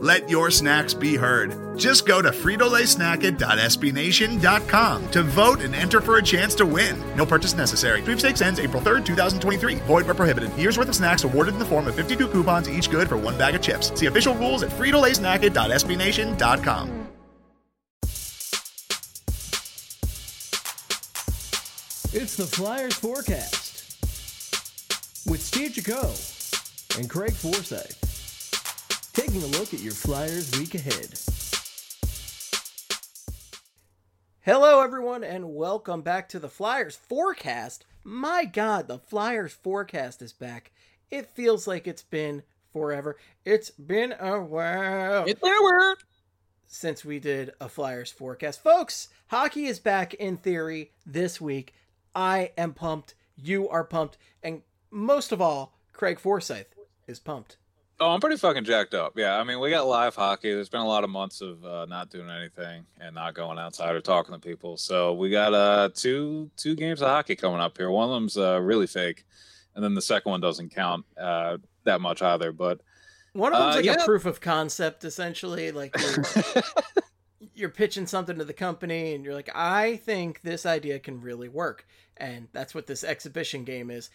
Let your snacks be heard. Just go to fritolaysnacket.sbnation.com to vote and enter for a chance to win. No purchase necessary. Sweepstakes ends April 3rd, 2023. Void where prohibited. Year's worth of snacks awarded in the form of 52 coupons, each good for one bag of chips. See official rules at fritolaysnacket.sbnation.com. It's the Flyers forecast with Steve Jaco and Craig Forsyth. Taking a look at your Flyers week ahead. Hello, everyone, and welcome back to the Flyers forecast. My God, the Flyers forecast is back. It feels like it's been forever. It's been a while. It's been a while. Since we did a Flyers forecast. Folks, hockey is back in theory this week. I am pumped. You are pumped. And most of all, Craig Forsyth is pumped. Oh, I'm pretty fucking jacked up. Yeah, I mean, we got live hockey. There's been a lot of months of uh, not doing anything and not going outside or talking to people. So we got uh, two two games of hockey coming up here. One of them's uh, really fake, and then the second one doesn't count uh, that much either. But one of them's Uh, like yeah. a proof of concept, essentially. Like you're, you're pitching something to the company, and you're like, I think this idea can really work, and that's what this exhibition game is.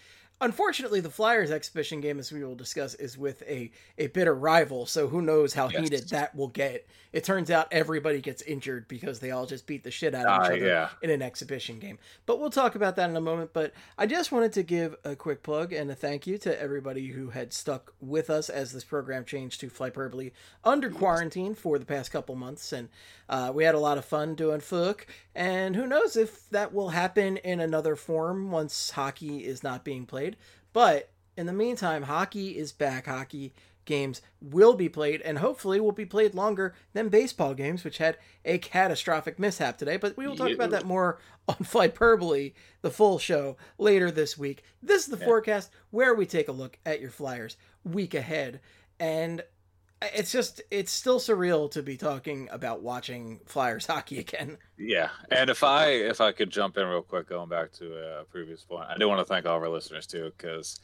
Unfortunately, the Flyers exhibition game, as we will discuss, is with a a bitter rival. So who knows how Yes. heated that will get? It turns out everybody gets injured because they all just beat the shit out of each other yeah. in an exhibition game. But we'll talk about that in a moment. But I just wanted to give a quick plug and a thank you to everybody who had stuck with us as this program changed to Flyperbole under quarantine for the past couple months. And uh, we had a lot of fun doing Fook. And who knows if that will happen in another form once hockey is not being played. But in the meantime, hockey is back. Hockey games will be played and hopefully will be played longer than baseball games, which had a catastrophic mishap today. But we will talk about that more on Flyperbole, the full show, later this week. This is the forecast where we take a look at your Flyers week ahead. And it's just, it's still surreal to be talking about watching Flyers hockey again. yeah, and if I if I could jump in real quick, going back to a previous point, I do want to thank all of our listeners too, because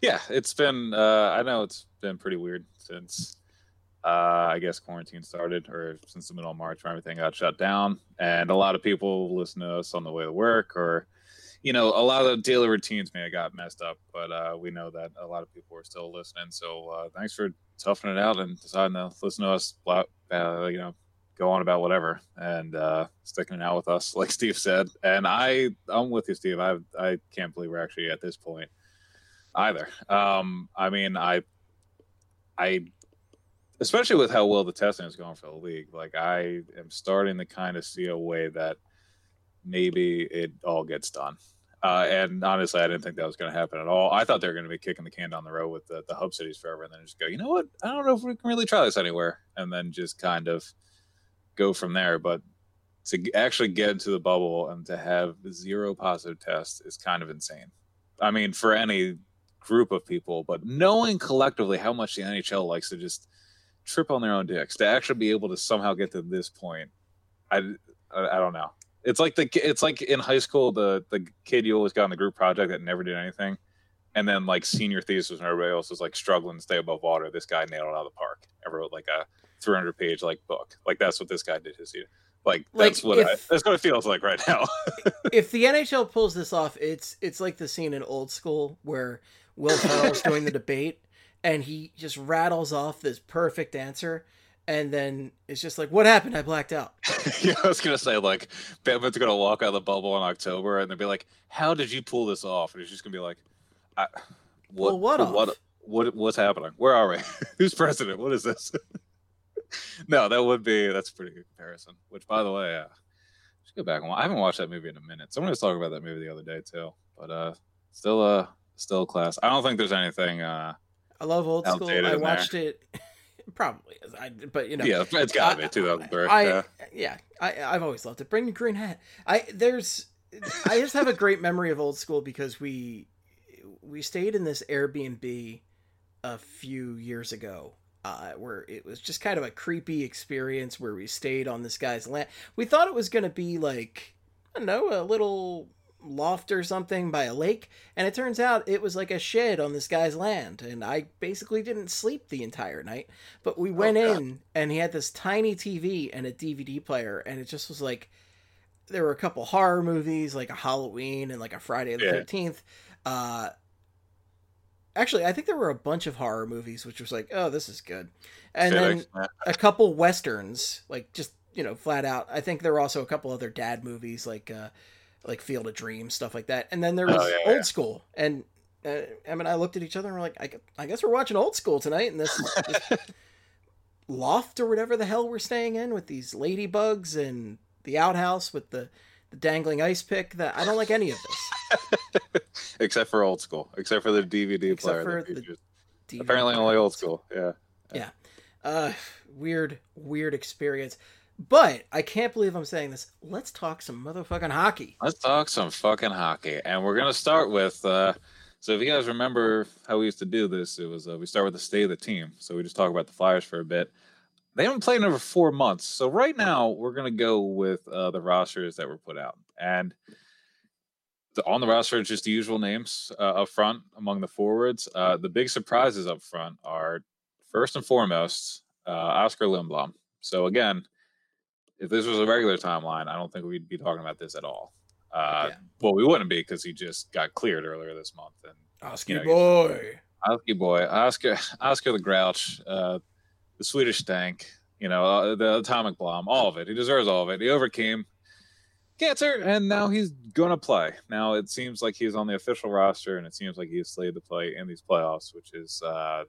yeah, it's been uh, I know it's been pretty weird since uh, I guess quarantine started, or since the middle of March when everything got shut down, and a lot of people listen to us on the way to work, or you know, a lot of daily routines may have got messed up, but uh, we know that a lot of people are still listening. So uh, thanks for toughing it out and deciding to listen to us, uh, you know, go on about whatever and uh, sticking it out with us, like Steve said. And I, I'm with you, Steve. I, I can't believe we're actually at this point either. Um, I mean, I, I, especially with how well the testing is going for the league, like I am starting to kind of see a way that maybe it all gets done. Uh, and honestly, I didn't think that was going to happen at all. I thought they were going to be kicking the can down the road with the, the hub cities forever, and then just go, you know what? I don't know if we can really try this anywhere, and then just kind of go from there. But to actually get into the bubble and to have zero positive tests is kind of insane. I mean, for any group of people, but knowing collectively how much the NHL likes to just trip on their own dicks, to actually be able to somehow get to this point, I, I, I don't know. It's like the it's like in high school the the kid you always got on the group project that never did anything, and then like senior thesis and everybody else was like struggling to stay above water. This guy nailed it out of the park and wrote like a 300 page like book. Like that's what this guy did his year. Like Like, that's what I, that's what it feels like right now. if the NHL pulls this off, it's it's like the scene in Old School where Will Ferrell's doing the debate and he just rattles off this perfect answer, and then it's just like, "What happened? I blacked out." yeah, I was gonna say like Batman's gonna walk out of the bubble in October and they'll be like, "How did you pull this off?" And he's just gonna be like, I, "What? Pull what What? What? What's happening? Where are we? Who's president? What is this?" no, that would be that's a pretty good comparison. Which, by the way, uh, just go back and wa- I haven't watched that movie in a minute. Someone was talking about that movie the other day too, but uh, still uh, still class. I don't think there's anything uh I love Old School. I there. watched it It probably is. I, but you know, yeah, it's got to be 2003. I, yeah, yeah. I, I've always loved it. Bring the green hat. I there's, I just have a great memory of old school because we, we stayed in this Airbnb a few years ago. Uh, where it was just kind of a creepy experience where we stayed on this guy's land. We thought it was going to be like, I don't know, a little loft or something by a lake and it turns out it was like a shed on this guy's land and i basically didn't sleep the entire night. But we went oh, in and he had this tiny tv and a dvd player and it just was like there were a couple horror movies like a halloween and like a friday the yeah. 13th uh actually i think there were a bunch of horror movies which was like oh this is good. And then a couple westerns like just you know flat out i think there were also a couple other dad movies like uh like Field of Dreams, stuff like that. And then there oh, was oh, yeah, old yeah. school, and uh, Em and I looked at each other and we're like, I, I guess we're watching old school tonight in this, this loft or whatever the hell we're staying in with these ladybugs and the outhouse with the the dangling ice pick. That I don't like any of this, except for old school, except for the DVD except player. For the DVD Apparently, only old school. Yeah. Yeah. Uh, weird, weird experience. But I can't believe I'm saying this. Let's talk some motherfucking hockey. Let's talk some fucking hockey, and we're gonna start with. Uh, so if you guys remember how we used to do this, it was uh, we start with the state of the team. So we just talk about the Flyers for a bit. They haven't played in over four months, so right now we're gonna go with uh, the rosters that were put out, and the, on the roster just the usual names uh, up front among the forwards. Uh, the big surprises up front are first and foremost uh, Oskar Lindblom. So again if this was a regular timeline, I don't think we'd be talking about this at all. Uh, yeah. Well, we wouldn't be because he just got cleared earlier this month. And Oskar you know, boy, Oskar boy, Oskar, Oskar the Grouch, uh, the Swedish Stank, you know, uh, the Atomic Bomb, all of it. He deserves all of it. He overcame cancer, and now he's gonna play. Now it seems like he's on the official roster, and it seems like he's slated to play in these playoffs, which is uh,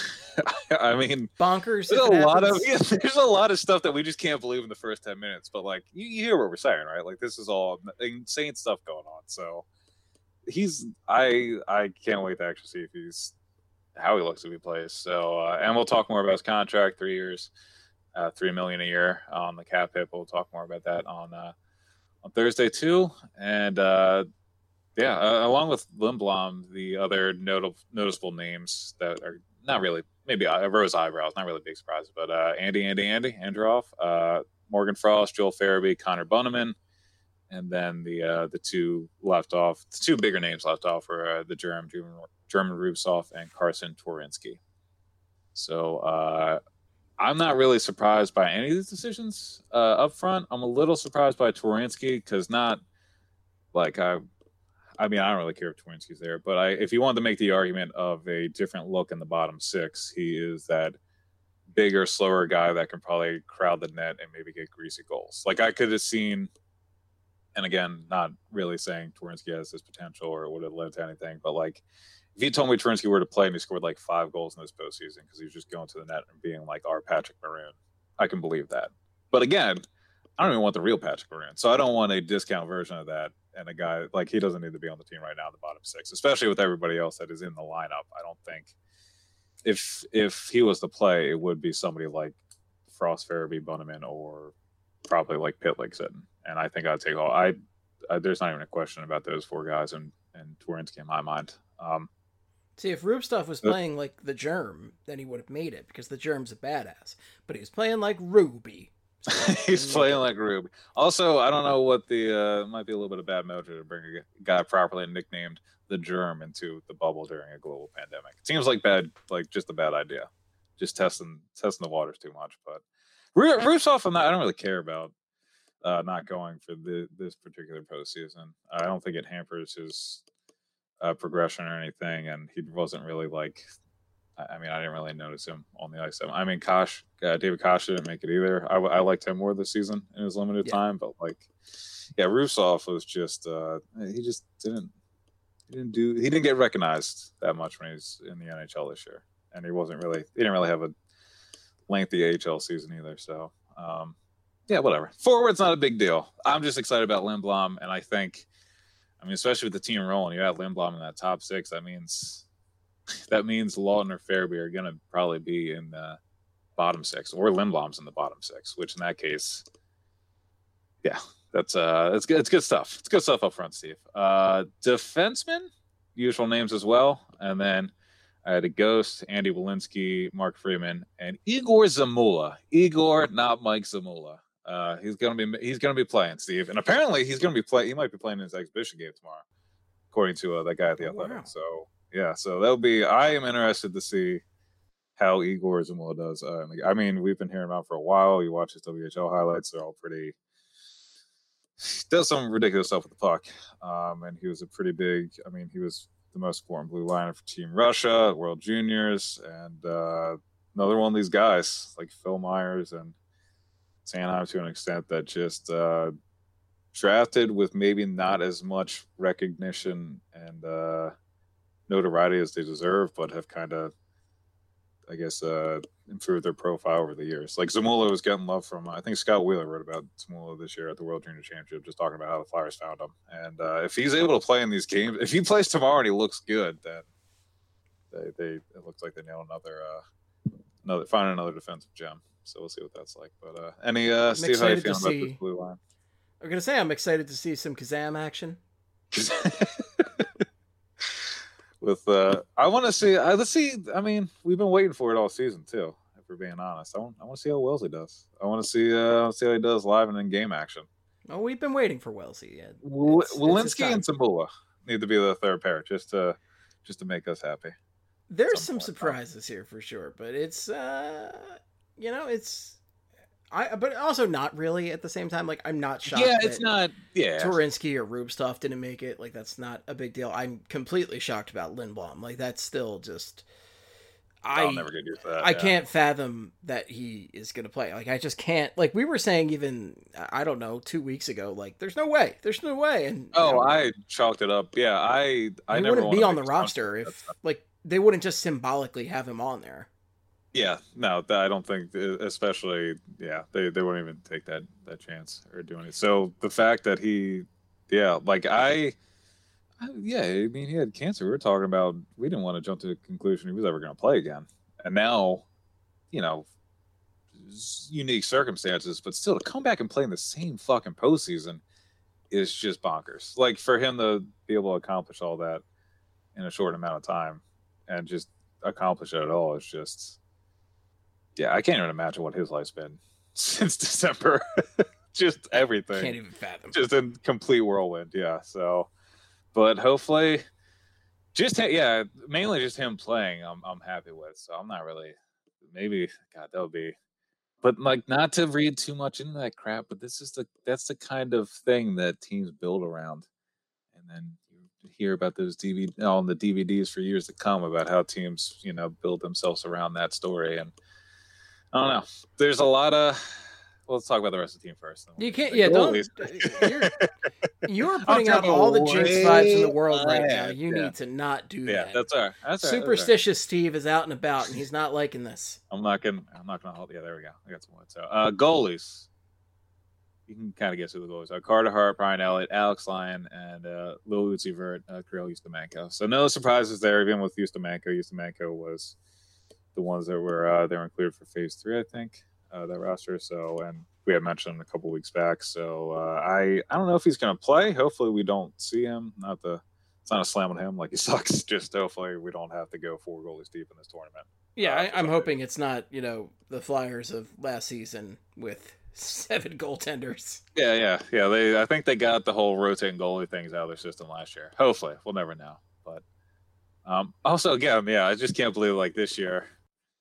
I mean, bonkers. There's a lot of yeah, there's a lot of stuff that we just can't believe in the first ten minutes. But like, you, you hear what we're saying, right? Like, this is all insane stuff going on. So he's I I can't wait to actually see if he's how he looks if he plays. So uh, and we'll talk more about his contract, three years, uh, three million a year on the cap hit. We'll talk more about that on uh, on Thursday too. And uh, yeah, uh, along with Lindblom, the other notable noticeable names that are not really maybe I rose eyebrows, not really big surprise, but uh, Andy, Andy, Andy, Andreoff, uh, Morgan Frost, Joel Farabee, Connor Bunnaman, and then the uh, the two left off, the two bigger names left off were uh, the German German, Rubtsov and Carson Twarynski. So uh, I'm not really surprised by any of these decisions uh, up front. I'm a little surprised by Twarynski because not like I I mean, I don't really care if Twarynski's there, but I, if you wanted to make the argument of a different look in the bottom six, he is that bigger, slower guy that can probably crowd the net and maybe get greasy goals. Like I could have seen, and again, not really saying Twarynski has this potential or would have led to anything, but like if you told me Twarynski were to play and he scored like five goals in this postseason because he was just going to the net and being like our Patrick Maroon, I can believe that. But again, I don't even want the real Patrick Maroon, so I don't want a discount version of that and a guy like he doesn't need to be on the team right now in the bottom six, especially with everybody else that is in the lineup. I don't think if if he was to play, it would be somebody like Frost, Farabee, Bunnaman, or probably like Pitlick sitting. And I think I'd take all. I, I, there's not even a question about those four guys and and Twarynski in my mind. Um, See, if Rubtsov was playing like the Germ, then he would have made it because the Germ's a badass. But he was playing like Ruby, He's playing like Rube. Also, I don't know what the uh, might be a little bit of bad mojo to bring a guy properly nicknamed the germ into the bubble during a global pandemic. It seems like bad, like just a bad idea. Just testing testing the waters too much. But Rubtsov, I'm not. I don't really care about uh, not going for the, this particular postseason. I don't think it hampers his uh, progression or anything, and he wasn't really like I mean, I didn't really notice him on the ice. I mean, Kosh, uh, David Kase didn't make it either. I, I liked him more this season in his limited yeah. time, but like, yeah, Rubtsov was just uh, he just didn't he didn't do he didn't get recognized that much when he's in the NHL this year, and he wasn't really he didn't really have a lengthy AHL season either. So um, yeah, whatever. Forward's not a big deal. I'm just excited about Lindblom, and I think, I mean, especially with the team rolling, you have Lindblom in that top six. That means that means Laughton or Farabee are going to probably be in the bottom six, or Lindblom's in the bottom six. Which in that case, yeah, that's uh, it's good. It's good stuff. It's good stuff up front, Steve. Uh, defenseman, usual names as well, and then I had a Ghost, Andy Welinski, Mark Friedman, and Igor Zamula. Igor, not Mike Zamula. Uh, he's gonna be he's gonna be playing Steve, and apparently he's gonna be playing. He might be playing in his exhibition game tomorrow, according to uh, that guy at the Athletic. Wow. So yeah, so that'll be. I am interested to see how Igor Zamula does. Uh, I mean, we've been hearing about for a while. You watch his WHL highlights; they're all pretty. Does some ridiculous stuff with the puck, um, and he was a pretty big. I mean, he was the most important blue liner for Team Russia, World Juniors, and uh, another one of these guys like Phil Myers and Sanheim to an extent that just uh, drafted with maybe not as much recognition and uh, notoriety as they deserve, but have kind of, I guess, uh, improved their profile over the years. Like Zamula was getting love from, I think Scott Wheeler wrote about Zamula this year at the World Junior Championship, just talking about how the Flyers found him. And uh, if he's able to play in these games, if he plays tomorrow and he looks good, then they, they it looks like they nail another, uh, another, find another defensive gem. So we'll see what that's like. But uh, any uh, Steve, how you feeling about this blue line? I'm gonna say I'm excited to see some Kazam action. With uh, I want to see. Uh, let's see. I mean, we've been waiting for it all season too. If we're being honest, I want. I want to see how Wellesley does. I want to see. Uh, see how he does live and in game action. Oh, we've been waiting for Wellesley. Yeah. Welinski and Zamula need to be the third pair just to just to make us happy. There's some, some surprises here for sure, but it's uh you know, it's I, but also not really at the same time. Like I'm not shocked. Yeah, it's not. Yeah, Twarynski or Rubtsov didn't make it. Like that's not a big deal. I'm completely shocked about Lindblom. Like that's still just. I, I'll never get used to that. I yeah. can't fathom that he is going to play. Like I just can't. Like we were saying even I don't know two weeks ago. Like there's no way. There's no way. And oh, you know, I chalked it up. Yeah, I I never wouldn't be on the roster if like they wouldn't just symbolically have him on there. Yeah, no, I don't think, especially, yeah, they, they wouldn't even take that that chance or doing it. So the fact that he, yeah, like I, I, yeah, I mean, he had cancer. We were talking about we didn't want to jump to the conclusion he was ever going to play again, and now, you know, unique circumstances, but still to come back and play in the same fucking postseason is just bonkers. Like for him to be able to accomplish all that in a short amount of time and just accomplish it at all is just yeah, I can't even imagine what his life's been since December. just everything. Can't even fathom. Just a complete whirlwind. Yeah. So, but hopefully, just yeah, mainly just him playing. I'm I'm happy with. So I'm not really. Maybe God, that would be. But like, not to read too much into that crap. But this is the that's the kind of thing that teams build around, and then you hear about those DVD on the DVDs for years to come about how teams you know build themselves around that story and I don't know. There's a lot of. Well, let's talk about the rest of the team first. You can't. Yeah, don't. You're, you're putting out all the jinx vibes in the world right now. You yeah. need to not do yeah, that. that's all right. That's Superstitious that's Steve is out and about, and he's not liking this. I'm not gonna. I'm not gonna hold. Yeah, there we go. I got some. So, uh, goalies. You can kind of guess who the goalies are: Carter Hart, Brian Elliott, Alex Lyon, and uh, Lil Uzi Vert, uh, Kirill Ustimenko. So no surprises there. Even with Ustimenko, Ustimenko was the ones that were uh, they were cleared for phase three, I think, uh, that roster. So, and we had mentioned a couple weeks back. So uh, I I don't know if he's going to play. Hopefully, we don't see him. Not the it's not a slam on him like he sucks. Just hopefully we don't have to go four goalies deep in this tournament. Yeah, uh, I, am hoping it's not you know the Flyers of last season with seven goaltenders. Yeah, yeah, yeah. They I think they got the whole rotating goalie things out of their system last year. Hopefully, we'll never know. But um, also, again, yeah, I just can't believe like this year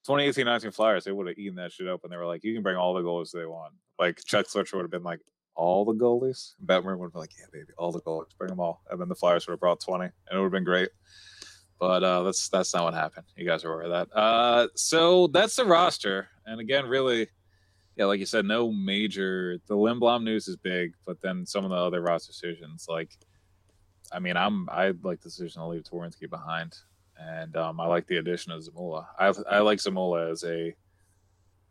2018 19 Flyers, they would have eaten that shit up and they were like, you can bring all the goalies they want. Like Chuck Fletcher would have been like, all the goalies? And Batman would have been like, yeah, baby, all the goalies, bring them all. And then the Flyers would have brought 20 and it would have been great. But uh, that's that's not what happened. You guys are aware of that. Uh, so that's the roster. And again, really, yeah, like you said, no major. The Lindblom news is big, but then some of the other roster decisions, like, I mean, I'm I'd like the decision to leave Twarynski behind and um, I like the addition of Zamula. I, I like Zamula as a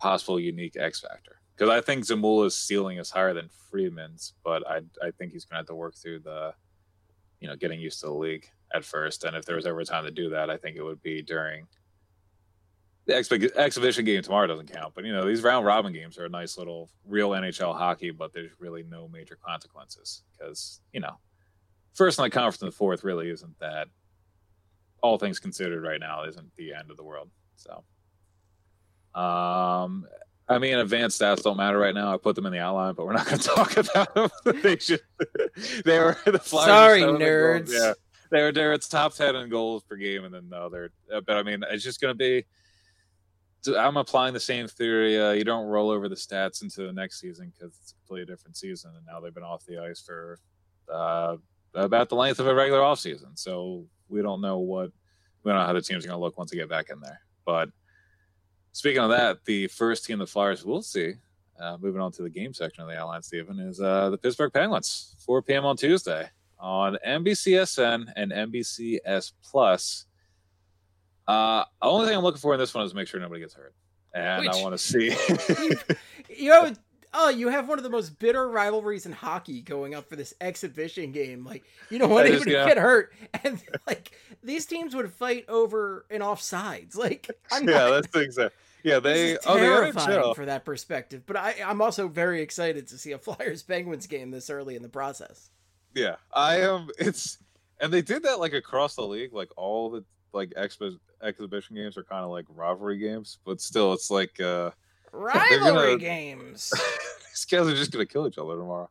possible unique X factor because I think Zamula's ceiling is higher than Friedman's, but I I think he's going to have to work through the, you know, getting used to the league. at first. And if there was ever a time to do that, I think it would be during the exhibition game tomorrow doesn't count. But you know, these round robin games are a nice little real NHL hockey, but there's really no major consequences because you know, first night conference in the fourth really isn't that. All things considered, right now isn't the end of the world. So, um, I mean, advanced stats don't matter right now. I put them in the outline, but we're not going to talk about them. they should. They were the Flyers. Sorry, nerds. Yeah, they're they're it's top ten in goals per game, and then no, they're. Uh, but I mean, it's just going to be. I'm applying the same theory. Uh, you don't roll over the stats into the next season because it's a completely different season, and now they've been off the ice for uh, about the length of a regular off season. So we don't know what we don't know how the team's going to look once they get back in there. But speaking of that, the first team the Flyers will see, uh, moving on to the game section of the outline, Stephen, is uh, the Pittsburgh Penguins, 4 p.m. on Tuesday on NBCSN and NBCS Plus. Uh, the only thing I'm looking for in this one is make sure nobody gets hurt, and Which, I want to see. you know, oh, you have one of the most bitter rivalries in hockey going up for this exhibition game. Like, you don't want anybody to get hurt, and like these teams would fight over an offsides. Like, I'm yeah, not, that's the exact. Yeah, they oh, terrifying oh, for that perspective. But I, I'm also very excited to see a Flyers Penguins game this early in the process. Yeah, I am. It's and they did that like across the league. Like all the like expo- exhibition games are kind of like rivalry games, but still, it's like uh rivalry gonna, games. these guys are just gonna kill each other tomorrow.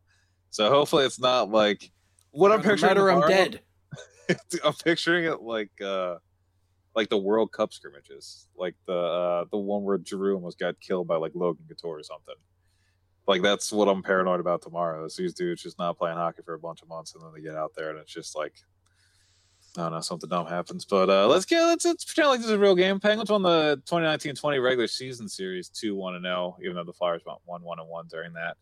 So hopefully, it's not like what I'm picturing. Matter I'm dead. I'm picturing it like uh like the World Cup scrimmages, like the uh the one where Drew almost got killed by like Logan Couture or something. Like that's what I'm paranoid about tomorrow. Is these dudes just not playing hockey for a bunch of months and then they get out there and it's just like I don't know, something dumb happens. But uh, let's get let's, let's pretend like this is a real game. Penguins won the 2019-20 regular season series 2-1 and 0, even though the Flyers went 1-1 and 1 during that.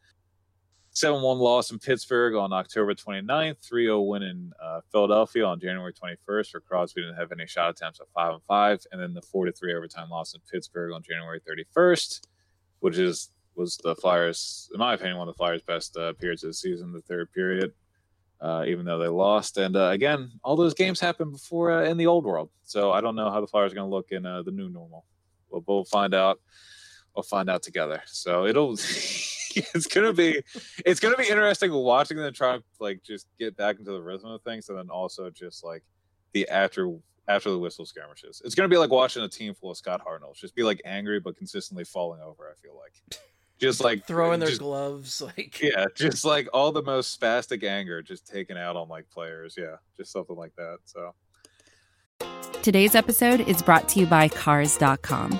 7-1 loss in Pittsburgh on October 29th, 3-0 win in uh, Philadelphia on January 21st, where Crosby didn't have any shot attempts at 5 and 5, and then the 4-3 overtime loss in Pittsburgh on January 31st, which is was the Flyers, in my opinion, one of the Flyers' best uh, periods of the season, the third period uh, even though they lost. And uh, again, all those games happened before uh, in the old world, so I don't know how the Flyers are going to look in uh, the new normal. But we'll find out. We'll find out together. So it'll. it's gonna be. It's gonna be interesting watching them try to like just get back into the rhythm of things, and then also just like the after after the whistle skirmishes. It's gonna be like watching a team full of Scott Hartnells just be like angry but consistently falling over. I feel like just like throwing their just, gloves like yeah just like all the most spastic anger just taken out on like players. Yeah just something like that so. Today's episode is brought to you by cars.com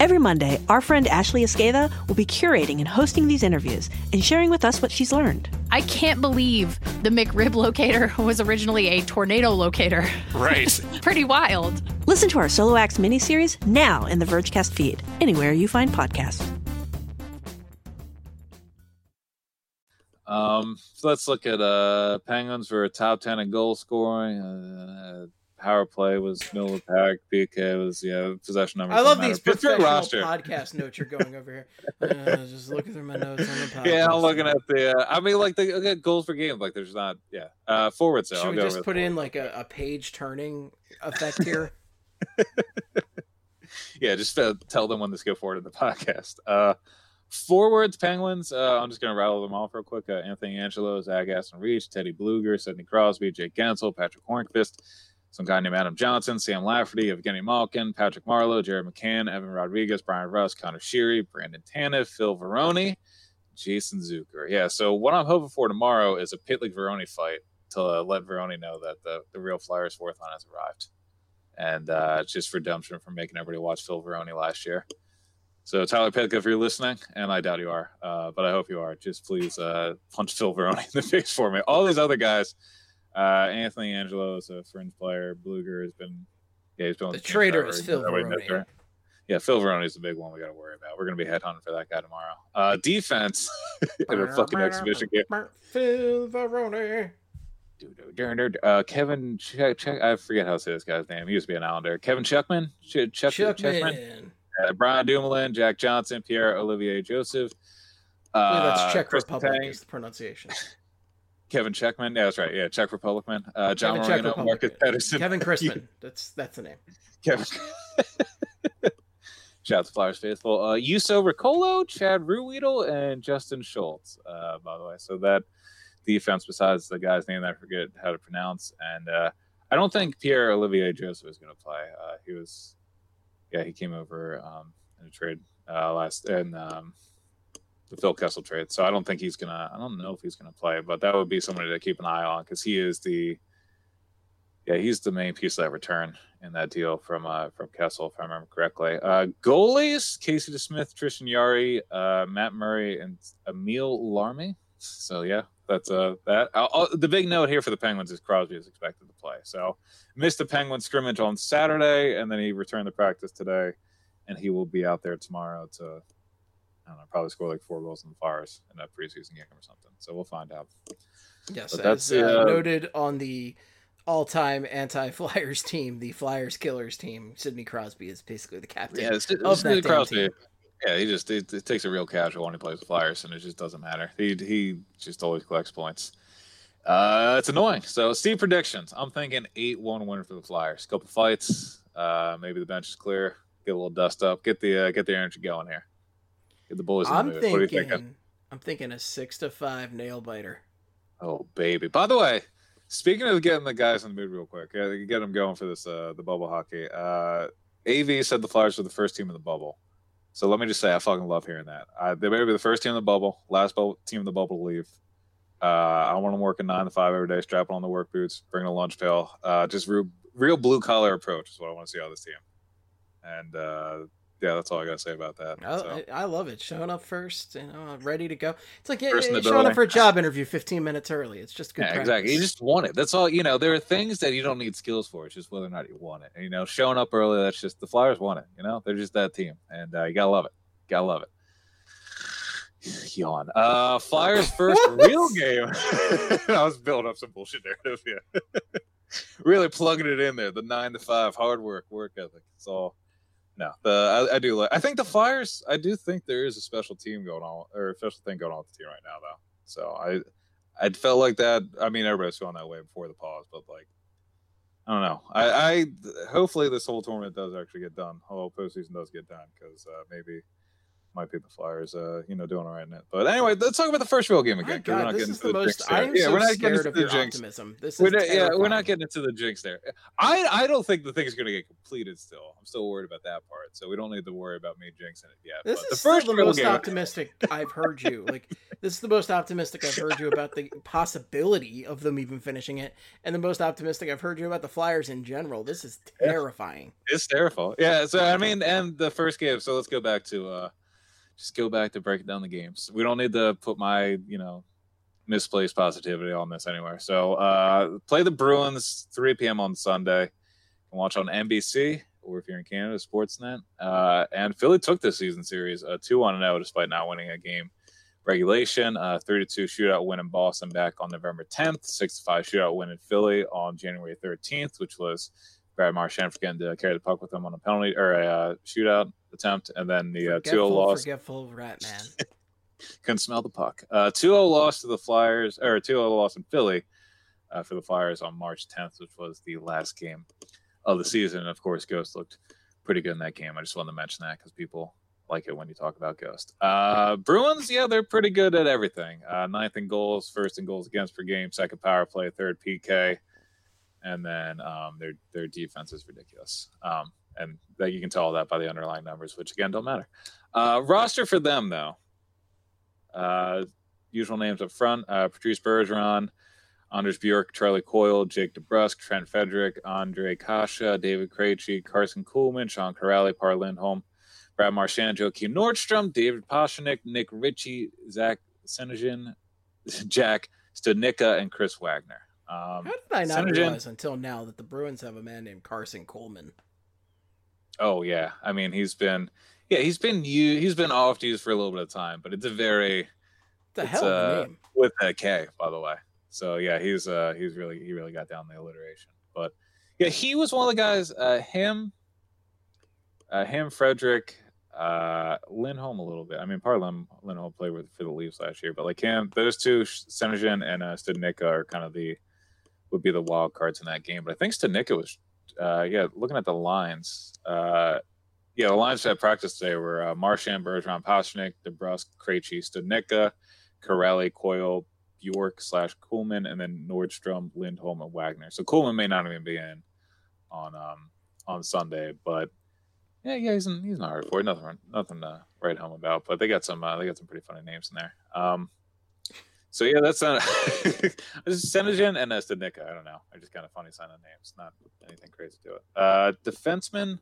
Every Monday, our friend Ashley Esqueda will be curating and hosting these interviews and sharing with us what she's learned. I can't believe the McRib locator was originally a tornado locator. Right. Pretty wild. Listen to our Solo Acts miniseries now in the Vergecast feed, anywhere you find podcasts. Um, so let's look at uh Penguins for a top ten in goal scoring. Uh, power play was middle of the pack. PK was yeah possession number. I love these professional podcast notes you're going over here. Uh, just looking through my notes on the podcast. Yeah, I'm looking at the. Uh, I mean, like the goals for game. Like there's not. Yeah, uh, forwards. Should I'll we just put in like a, a, page turning effect here? yeah, just uh, tell them when to go forward in the podcast. Uh, Forwards, Penguins. Uh, I'm just going to rattle them off real quick. Uh, Anthony Angelo, Zach Aston-Reese, Teddy Bluger, Sidney Crosby, Jake Guentzel, Patrick Hornqvist, some guy named Adam Johnson, Sam Lafferty, Evgeny Malkin, Patrick Marleau, Jared McCann, Evan Rodrigues, Bryan Rust, Connor Sheary, Brandon Tanev, Phil Varone, Jason Zucker. Yeah, so what I'm hoping for tomorrow is a Pitlick Varone fight to uh, let Varone know that the, the real Flyers fourth line has arrived. And uh, just redemption for making everybody watch Phil Varone last year. So Tyler Pitlick, if you're listening, and I doubt you are, uh, but I hope you are, just please uh, punch Phil Varone in the face for me. All these other guys, uh, Anthony Angelo is a fringe player. Bluger has been, yeah, he's been the traitor is Phil Varone. Yeah, Phil Varone is the big one we got to worry about. We're going to be headhunting for that guy tomorrow. Uh, defense in a fucking exhibition game. Phil Varone. Uh, Kevin, check, check, I forget how to say this guy's name. He used to be an Islander. Kevin Czuczman, Ch- Chuck, Czuczman. Czuczman. Uh, Brian Dumoulin, Jack Johnson, Pierre Olivier Joseph. Uh, that's Czech Chris Republic Letang, is the pronunciation. Kevin Checkman. Yeah, that's right. Yeah, Czech Republic man. Uh, John Kevin Marino, Marcus Pettersson. Kevin Crispin. That's that's the name. Kevin. Shout out to Flyers faithful. Uh, Juuso Riikola, Chad Ruhwedel, and Justin Schultz. Uh, by the way, so that defense, besides the guy's name I forget how to pronounce, and uh, I don't think Pierre Olivier Joseph is going to play. Uh, he was, yeah, he came over um, in a trade uh, last in um, the Phil Kessel trade. So I don't think he's gonna. I don't know if he's gonna play, but that would be somebody to keep an eye on because he is the, yeah, he's the main piece of that return in that deal from uh, from Kessel, if I remember correctly. Uh, goalies: Casey DeSmith, Tristan Jarry, uh, Matt Murray, and Emil Larmi. So yeah, that's uh that. Uh, uh, the big note here for the Penguins is Crosby is expected to play. So missed the Penguin scrimmage on Saturday, and then he returned to practice today, and he will be out there tomorrow to. I don't know, probably score like four goals in the Flyers in that preseason game or something. So we'll find out. Yes, But as that's uh, uh, noted on the all-time anti-Flyers team, the Flyers killers team. Sidney Crosby is basically the captain Yeah, it's, of it's that damn Crosby. team. Yeah, he just it, it takes a real casual when he plays the Flyers, and it just doesn't matter. He he just always collects points. Uh, it's annoying. So, Steve predictions. I'm thinking eight-one win for the Flyers. Couple fights. Uh, maybe the bench is clear. Get a little dust up. Get the uh, get the energy going here. The boys I'm mood. What are you thinking, thinking? I'm thinking a six to five nail biter. Oh baby! By the way, speaking of getting the guys in the mood real quick, get them going for this uh, the bubble hockey. Uh, Av said the Flyers were the first team in the bubble. So let me just say, I fucking love hearing that. Uh, they better be the first team in the bubble, last bubble, team in the bubble to leave. Uh, I want them working nine to five every day, strapping on the work boots, bringing a lunch pail. Uh, just real, real blue collar approach is what I want to see out of this team. And uh, yeah, that's all I got to say about that. I, So, I I love it. Showing up first, you know, ready to go. It's like yeah, yeah, showing up for a job interview 15 minutes early. It's just good. yeah, exactly. You just want it. That's all. You know, there are things that you don't need skills for. It's just whether or not you want it. And, you know, showing up early. That's just the Flyers want it. You know, they're just that team, and uh, you gotta love it. Gotta love it. Yawn. Uh, Flyers first real game. I was building up some bullshit narrative. Yeah, really plugging it in there. The nine to five hard work, work ethic. It's all. No, the I, I do. I think the Flyers. I do think there is a special team going on, or a special thing going on with the team right now, though. So I, I felt like that. I mean, everybody's feeling that way before the pause, but like, I don't know. I, I hopefully this whole tournament does actually get done. Whole postseason does get done because uh, maybe might be the Flyers, uh, you know, doing all right in it. But anyway, let's talk about the first real game again. 'cause we're God, not this getting is into the most. jinx there. I am yeah, so we're not getting scared into of the your jinx. optimism. This is We're not, yeah, we're not getting into the jinx there. I I don't think the thing's going to get completed. Still, I'm still worried about that part. So we don't need to worry about me jinxing it yet. This but is the first the most game, optimistic I've heard you. Like this is the most optimistic I've heard you about the possibility of them even finishing it, and the most optimistic I've heard you about the Flyers in general. This is terrifying. It's terrible. Yeah. So I mean, and the first game. So let's go back to uh, just go back to breaking down the games. We don't need to put my you know misplaced positivity on this anywhere. So uh, play the Bruins 3 p.m. on Sunday. Can watch on NBC or if you're in Canada, Sportsnet. Uh, and Philly took this season series uh, 2 1 0 despite not winning a game. Regulation, uh, 32 shootout win in Boston back on November 10th, 6 5 shootout win in Philly on January 13th, which was Brad Marchand forgetting to carry the puck with him on a penalty or a uh, shootout attempt, and then the uh, 2 0 loss. forgetful rat man. Couldn't smell the puck. Uh, 2-0 loss to the Flyers, or 2-0 loss in Philly uh, for the Flyers on March 10th, which was the last game of the season. And of course, Ghost looked pretty good in that game. I just wanted to mention that because people like it when you talk about Ghost. Uh, Bruins, yeah, they're pretty good at everything. Uh, ninth in goals, first in goals against per game, second power play, third PK, and then um, their their defense is ridiculous. Um, and that you can tell all that by the underlying numbers, which again don't matter. Uh, roster for them though. Uh, usual names up front: uh, Patrice Bergeron, Anders Bjork, Charlie Coyle, Jake DeBrusk, Trent Frederick, Ondrej Kase, David Krejci, Carson Kuhlman, Sean Kuraly, Par Lindholm, Brad Marchand, Joakim Nordstrom, David Pastrnak, Nick Ritchie, Zach Senyshyn, Jack Studnicka, and Chris Wagner. Um, How did I not Senyshyn- realize until now that the Bruins have a man named Carson Kuhlman? Oh yeah, I mean he's been, yeah, he's been u- he's been off used for a little bit of time, but it's a very The hell uh, name. with a K, by the way. So yeah, he's uh he's really he really got down the alliteration. But yeah, he was one of the guys. Uh, him, uh, him, Frederick, uh, Lindholm a little bit. I mean, part of Lin- Lindholm played with for the Leafs last year, but like him, those two, Senyshyn and uh, Studnicka are kind of the would be the wild cards in that game. But I think Studnicka was, uh, yeah, looking at the lines, uh, yeah, the lines at practiced today were uh, Marchand, Bergeron, Pastrnak, DeBrusk, Krejci, Studnicka, Kuraly, Coyle, Bjork slash Kuhlman, and then Nordstrom, Lindholm, and Wagner. So Kuhlman may not even be in on um on Sunday, but yeah, yeah, he's in, he's not hard for it. Nothing nothing to write home about. But they got some uh, they got some pretty funny names in there. Um, so yeah, that's uh, Senyshyn and Studnicka. I don't know. I just kind of funny signing names, not anything crazy to it. Uh, defenseman.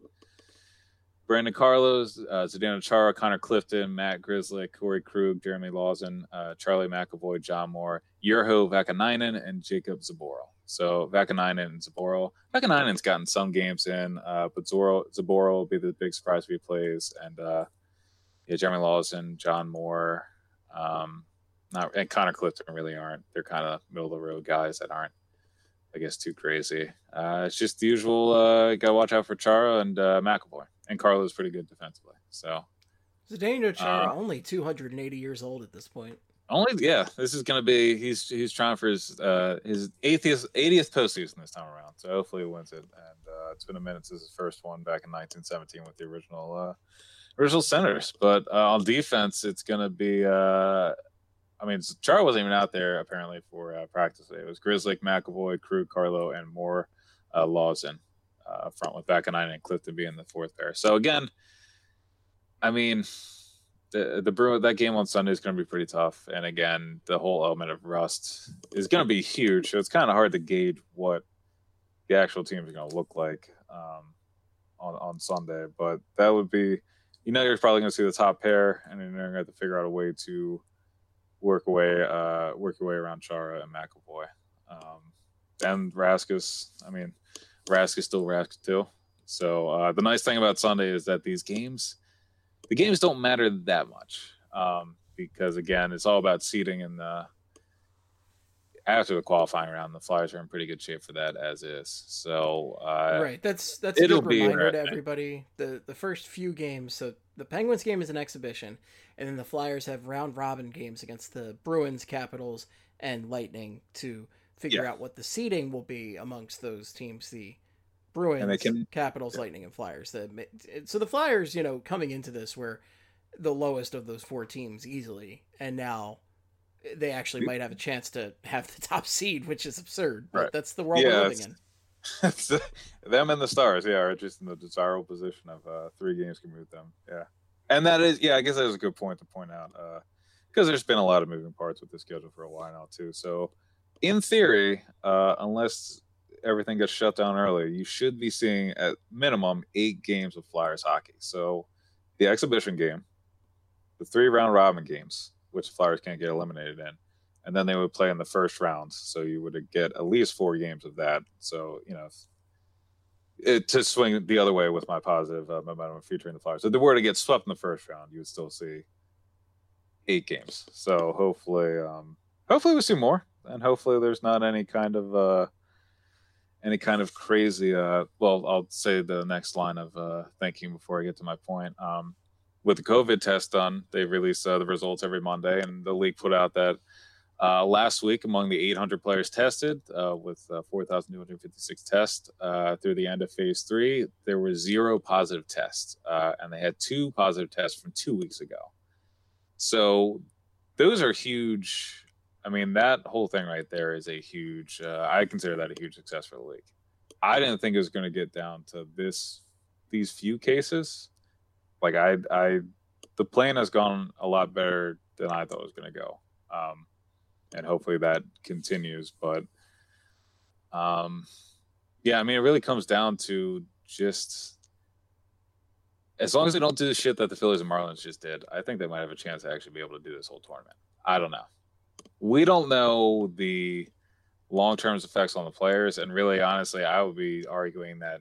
Brandon Carlos, uh, Zdeno Chara, Connor Clifton, Matt Grzelcyk, Torey Krug, Jeremy Lauzon, uh, Charlie McAvoy, John Moore, Urho Vakanainen, and Jakub Zboril. So Vakanainen and Zboril. Vakanainen's gotten some games in, uh, but Zoro, Zboril will be the big surprise if he plays. And uh, yeah, Jeremy Lauzon, John Moore, um, not and Connor Clifton really aren't. They're kind of middle of the road guys that aren't, I guess, too crazy. Uh, it's just the usual. Uh, Got to watch out for Chara and uh, McAvoy. And Carlo's pretty good defensively. So Zdeno Chara, uh, only 280 years old at this point. only yeah, this is gonna be he's he's trying for his uh his 80th 80th postseason this time around. So hopefully he wins it. And uh, it's been a minute since his first one back in 1917 with the original uh original Senators. But uh, on defense, it's gonna be uh I mean, Char wasn't even out there apparently for uh, practice. It was Grzelcyk, McAvoy, Crew, Carlo, and more uh, Lauzon uh, front with Vakanainen and Clifton being the fourth pair. So again, I mean, the the Bruin that game on Sunday is going to be pretty tough. And again, the whole element of rust is going to be huge. So it's kind of hard to gauge what the actual team is going to look like um, on on Sunday. But that would be, you know, you're probably going to see the top pair, and then you're going to have to figure out a way to work away, uh, work your way around Chara and McAvoy. Um, and Raskus, I mean, Raskus still Raskus too. So uh, the nice thing about Sunday is that these games, the games don't matter that much um, because again, it's all about seeding and the after the qualifying round. The Flyers are in pretty good shape for that as is. So uh, right. That's that's a good be reminder to everybody. The the first few games, so the Penguins game is an exhibition, and then the Flyers have round robin games against the Bruins, Capitals, and Lightning to figure Yeah. out what the seeding will be amongst those teams. The Bruins, can- Capitals, Lightning, and Flyers. The, so the Flyers, you know, coming into this were the lowest of those four teams easily, and now they actually might have a chance to have the top seed, which is absurd. But that's the world Yeah, we're living in. Them and the stars, yeah, are just in the desirable position of uh, three games can move them. Yeah, and that is, yeah, I guess that is a good point to point out because there's been a lot of moving parts with the schedule for a while now too. So, in theory, uh, unless everything gets shut down early, you should be seeing at minimum eight games of Flyers hockey. So, the exhibition game, the three round robin games, which the Flyers can't get eliminated in, and then they would play in the first round. So you would get at least four games of that. So you know, it, to swing the other way with my positive uh, momentum featuring the Flyers. If they were to get swept in the first round, you would still see eight games. So hopefully, um, hopefully we see more, and hopefully there's not any kind of uh, any kind of crazy. Uh, well, I'll say the next line of uh, thinking before I get to my point. Um, with the COVID test done, they release uh, the results every Monday, and the league put out that Uh, last week, among the 800 players tested uh, with uh, 4,256 tests uh, through the end of phase three, there were zero positive tests, uh, and they had two positive tests from two weeks ago. So those are huge. I mean, that whole thing right there is a huge. Uh, I consider that a huge success for the league. I didn't think it was going to get down to this these few cases. Like I, I, the plan has gone a lot better than I thought it was going to go. Um, and hopefully that continues. But um, yeah, I mean, it really comes down to just as long as they don't do the shit that the Phillies and Marlins just did, I think they might have a chance to actually be able to do this whole tournament. I don't know. We don't know the long term effects on the players, and really, honestly, I would be arguing that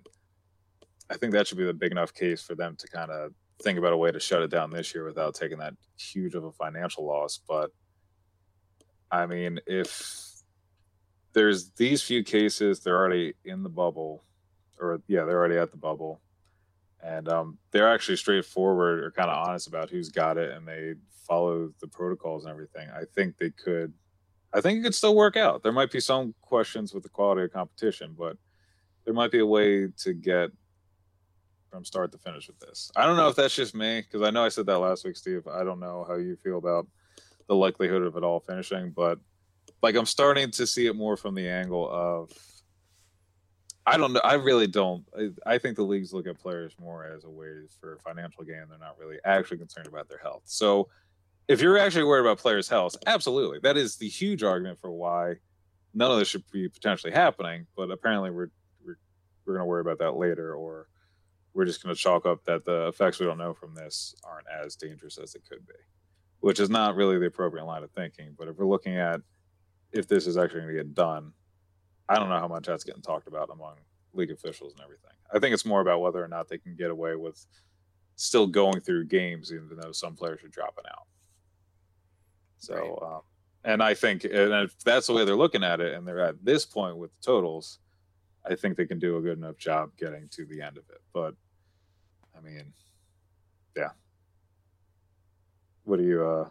I think that should be the big enough case for them to kind of think about a way to shut it down this year without taking that huge of a financial loss. But I mean, if there's these few cases, they're already in the bubble, or yeah, they're already at the bubble, and um, they're actually straightforward or kind of honest about who's got it, and they follow the protocols and everything. I think they could. I think it could still work out. There might be some questions with the quality of competition, but there might be a way to get from start to finish with this. I don't know if that's just me because I know I said that last week, Steve. I don't know how you feel about the likelihood of it all finishing, but like I'm starting to see it more from the angle of I don't know. I really don't. I, I think the leagues look at players more as a way for financial gain. They're not really actually concerned about their health. So if you're actually worried about players' health, absolutely, that is the huge argument for why none of this should be potentially happening. But apparently, we're we're, we're going to worry about that later, or we're just going to chalk up that the effects we don't know from this aren't as dangerous as they could be which is not really the appropriate line of thinking. But if we're looking at if this is actually going to get done, I don't know how much that's getting talked about among league officials and everything. I think it's more about whether or not they can get away with still going through games, even though some players are dropping out. So, right. um, and I think, and if that's the way they're looking at it, and they're at this point with the totals, I think they can do a good enough job getting to the end of it. But, I mean, yeah, what are you uh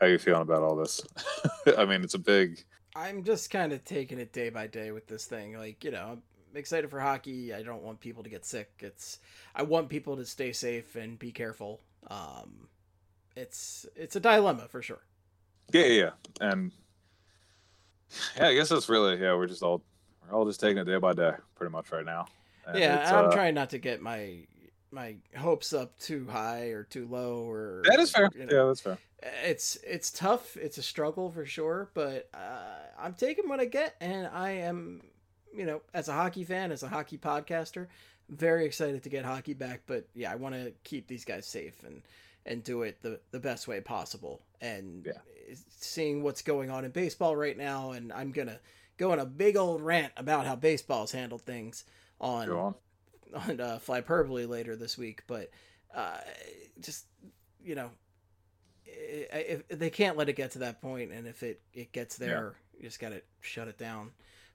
how are you feeling about all this? I mean, it's a big I'm just kind of taking it day by day with this thing. Like, you know, I'm excited for hockey. I don't want people to get sick. It's I want people to stay safe and be careful. Um it's it's a dilemma for sure. Yeah, yeah, and yeah, I guess that's really yeah. We're just all we're all just taking it day by day, pretty much right now. And yeah, I'm uh, trying not to get my my hopes up too high or too low or that is fair. You know, yeah, that's fair. It's it's tough. It's a struggle for sure, but uh, I'm taking what I get, and I am, you know, as a hockey fan, as a hockey podcaster, very excited to get hockey back. But yeah, I want to keep these guys safe and and do it the the best way possible. And yeah. seeing what's going on in baseball right now, and I'm gonna go on a big old rant about how baseball's handled things on, on on uh, Flyperbole later this week, but uh, just you know, if, if, they can't let it get to that point, and if it it gets there, yeah. you just got to shut it down.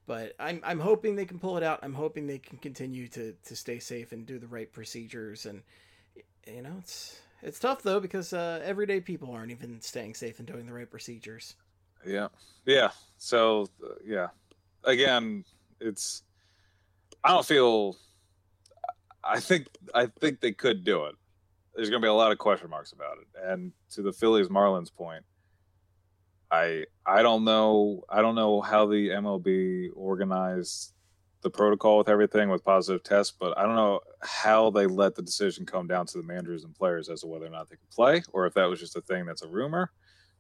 But I'm I'm hoping they can pull it out. I'm hoping they can continue to to stay safe and do the right procedures. And you know, it's it's tough though because uh, everyday people aren't even staying safe and doing the right procedures. Yeah, yeah. So uh, yeah, again, it's I don't feel I think I think they could do it. There's going to be a lot of question marks about it. And to the Phillies Marlins point, I I don't know I don't know how the MLB organized the protocol with everything with positive tests, but I don't know how they let the decision come down to the managers and players as to whether or not they can play, or if that was just a thing that's a rumor.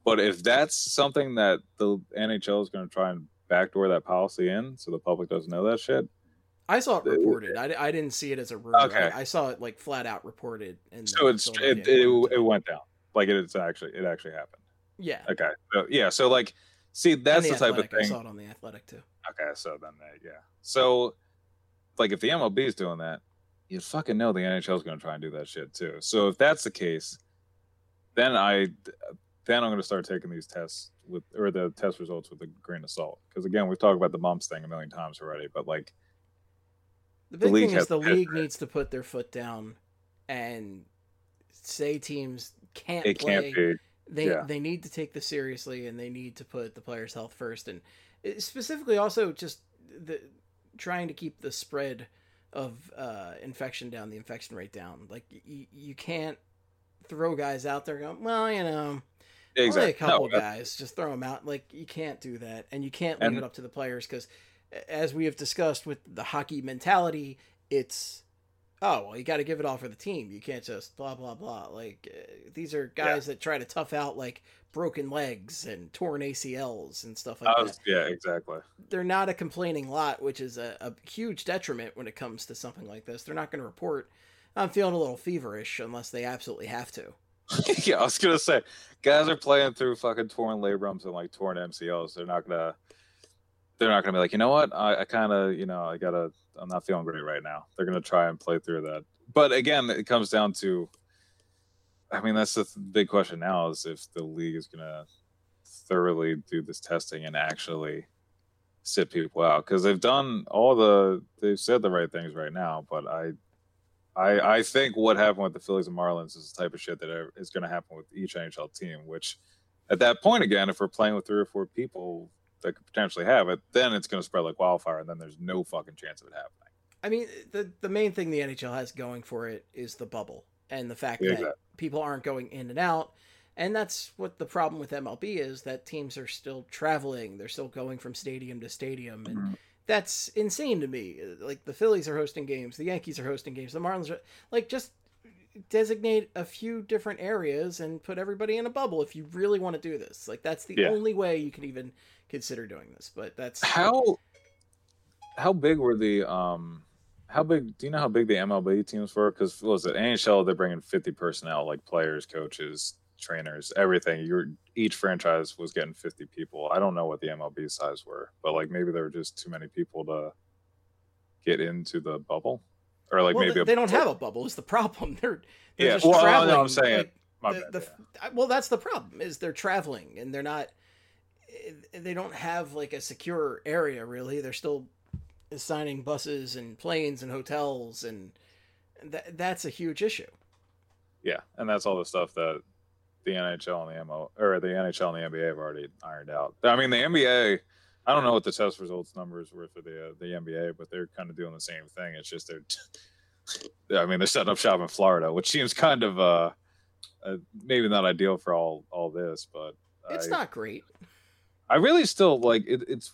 But if that's something that the NHL is going to try and backdoor that policy in, so the public doesn't know that shit, I saw it reported. I, I didn't see it as a rumor. Okay. I, I saw it like flat out reported. And so it's it, it, it, went down. Like it's actually it actually happened. Yeah. Okay. So yeah. So like, see, that's the, the type of thing. I saw it on the Athletic too. Okay. So then, uh, yeah. So, like, if the MLB is doing that, you fucking know the NHL is going to try and do that shit too. So if that's the case, then I then I'm going to start taking these tests with or the test results with a grain of salt because again we've talked about the mumps thing a million times already, but like the big the thing is the league needs to put their foot down and say teams can't it play. Can't. They Yeah. they need to take this seriously, and they need to put the players' health first, and uh, specifically also just the trying to keep the spread of uh, infection down, the infection rate down. Like you, you can't throw guys out there going, well, you know, only a couple No, guys, just throw them out. Like you can't do that, and you can't leave And- it up to the players because, as we have discussed with the hockey mentality, it's oh well, you got to give it all for the team. You can't just blah blah blah. Like uh, these are guys that try to tough out like broken legs and torn ACLs and stuff like I that was, yeah, exactly. they're not a complaining lot, which is a, a huge detriment when it comes to something like this. They're not going to report, I'm feeling a little feverish unless they absolutely have to. yeah, I was gonna say, guys are playing through fucking torn labrums and like torn MCLs. They're not gonna, they're not gonna be like, you know what, I, I kind of, you know, I gotta, I'm not feeling great right now. They're gonna try and play through that. But again, it comes down to, I mean, that's the th- big question now is if the league is gonna thoroughly do this testing and actually sit people out because they've done all the, they've said the right things right now, but I I, I think what happened with the Phillies and Marlins is the type of shit that is going to happen with each NHL team. Which, at that point, again, if we're playing with three or four people that could potentially have it, then it's going to spread like wildfire, and then there's no fucking chance of it happening. I mean, the the main thing the NHL has going for it is the bubble and the fact Yeah, that exactly. people aren't going in and out. And that's what the problem with MLB is that teams are still traveling. They're still going from stadium to stadium. And Mm-hmm. that's insane to me. Like the Phillies are hosting games, the Yankees are hosting games, the Marlins are like just designate a few different areas and put everybody in a bubble if you really want to do this. Like that's the Yeah. only way you can even consider doing this. But that's How how big were the um how big do you know how big the MLB teams were? Because what was it NHL? They're bringing fifty personnel, like players, coaches, trainers, everything. You're each franchise was getting fifty people. I don't know what the MLB size were, but like maybe there were just too many people to get into the bubble, or like well, maybe they, a, they don't have a bubble. Is the problem? They're, they're Yeah, just well, traveling. I'm saying, like, the, bad, the, I- well, that's the problem. Is they're traveling and they're not. They don't have like a secure area really. They're still assigning buses and planes and hotels and that that's a huge issue. Yeah, and that's all the stuff that the NHL and the MO or the NHL and the NBA have already ironed out. I mean, the NBA. I don't know what the test results numbers were for the uh, the NBA, but they're kind of doing the same thing. It's just they're, I mean, they're setting up shop in Florida, which seems kind of uh, uh maybe not ideal for all all this, but It's I, not great. I really still like it, it's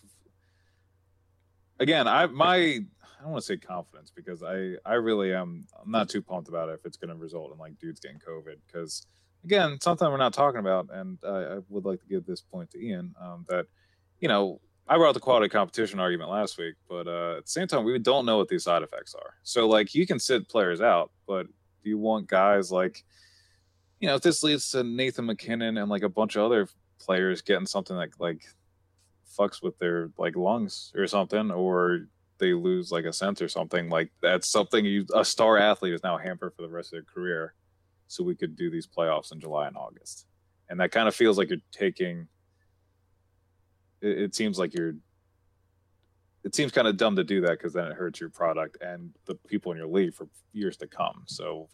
again i my i don't want to say confidence because i i really am i'm not too pumped about it if it's going to result in like dudes getting covid because again something we're not talking about and I, I would like to give this point to ian um, that you know i brought the quality competition argument last week but uh, at the same time we don't know what these side effects are. So like you can sit players out but do you want guys like you know if this leads to Nathan MacKinnon and like a bunch of other players getting something that like fucks with their like lungs or something or they lose like a sense or something like that's something you a star athlete is now hampered for the rest of their career. So we could do these playoffs in july and august. And that kind of feels like you're taking it, it seems like you're it seems kind of dumb to do that because then it hurts your product and the people in your league for years to come. So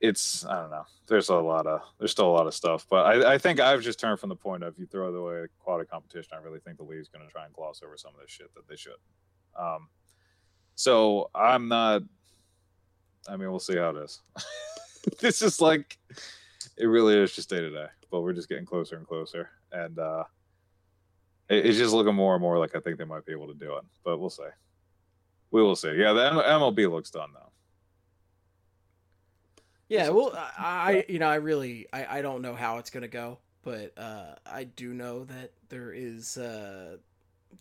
it's I don't know. There's a lot of there's still a lot of stuff, but I, I think I've just turned from the point of you throw away quality competition. I really think the league's going to try and gloss over some of this shit that they should. Um, so I'm not. I mean, we'll see how it is. this is like it really is just day to day, but we're just getting closer and closer, and uh, it, it's just looking more and more like I think they might be able to do it, but we'll see. We will see. Yeah, the M- MLB looks done though. Yeah, well, I, I you know, I really, I, I don't know how it's gonna go, but uh, I do know that there is, uh,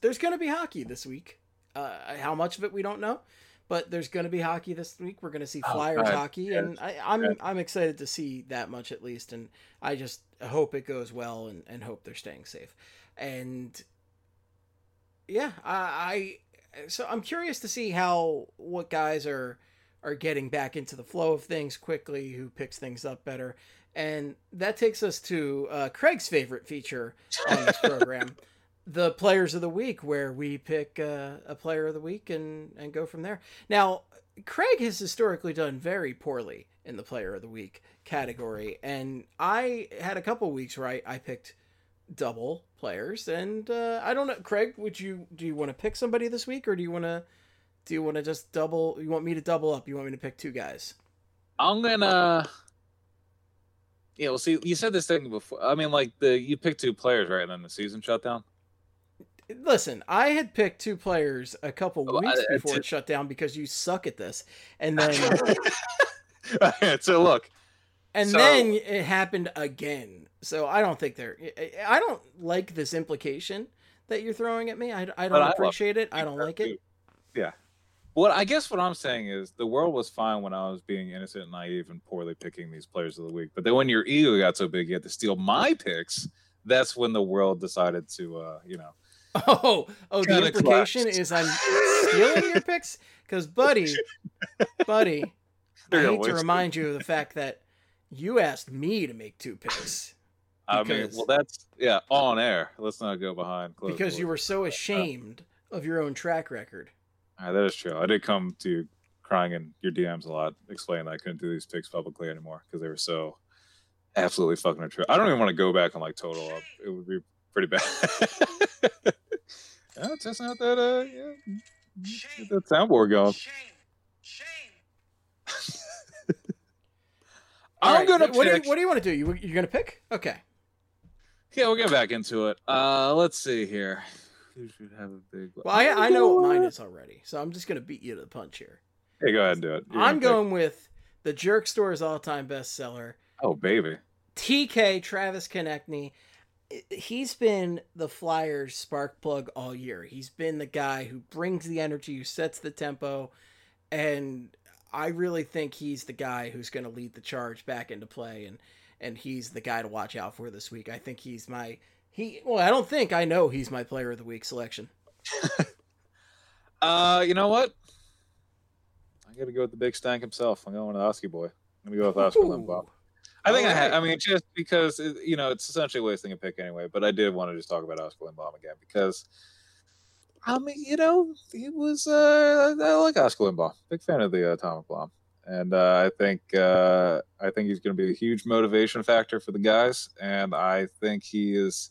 there's gonna be hockey this week. Uh, how much of it we don't know, but there's gonna be hockey this week. We're gonna see Oh, Flyers God. hockey, and I, I'm Yeah. I'm excited to see that much at least, and I just hope it goes well and, and hope they're staying safe, and yeah, I, I so I'm curious to see how what guys are are getting back into the flow of things quickly, who picks things up better. And that takes us to uh, Craig's favorite feature on this program the players of the week, where we pick uh, a player of the week and and go from there. Now, Craig has historically done very poorly in the player of the week category, and I had a couple weeks where I, I picked double players, and uh, I don't know, Craig, would you do you want to pick somebody this week, or do you want to do you want to just double? You want me to double up? You want me to pick two guys? I'm gonna. Yeah, well, see, you said this thing before. I mean, like the you picked two players, right? And then the season shut down. Listen, I had picked two players a couple Oh, weeks I- I before it shut down because you suck at this, and then so look, and So- then it happened again. So I don't think they're. I- I don't like this implication that you're throwing at me. I, I don't appreciate it. I don't like it. Yeah. What I guess what I'm saying is the world was fine when I was being innocent and naive and poorly picking these players of the week. But then when your ego got so big you had to steal my picks, that's when the world decided to uh, you know. Oh, oh, the implication collapsed. is I'm stealing your picks because, buddy, buddy, I They're gonna hate to remind you of the fact that you asked me to make two picks I mean, well that's yeah, on air. Let's not go behind closed because you were so ashamed of your own track record. Right, that is true. I did come to you crying in your DMs a lot, explaining that I couldn't do these picks publicly anymore because they were so absolutely fucking untrue. I don't even want to go back and like total up. It would be pretty bad. yeah, just not that. Uh, yeah, get that soundboard going. I'm right, gonna What do you. What do you want to do? You you're gonna pick? Okay. Yeah, we'll get back into it. Uh, let's see here. Who should have a big? Well, I I know what mine is already, so I'm just gonna beat you to the punch here. Hey, go ahead and do it. You're I'm gonna pick- with the Jerk Store's all-time bestseller, Oh, baby. TK Travis Konecny. He's been the Flyers spark plug all year. He's been the guy who brings the energy, who sets the tempo, and I really think he's the guy who's going to lead the charge back into play, and and he's the guy to watch out for this week. I think he's my he. Well, I don't think I know he's my player of the week selection. Uh, you know what? I got to go with the big stank himself. I'm going with Oski boy. I'm gonna go with Oskar Lindblom. I think I had. I mean, just because it, you know it's essentially wasting a pick anyway. But I did want to just talk about Oskar Lindblom again because, I mean, you know, he was. Uh, I like Oskar Lindblom. Big fan of the uh, Atomic Bomb, and uh, I think uh, I think he's going to be a huge motivation factor for the guys, and I think he is.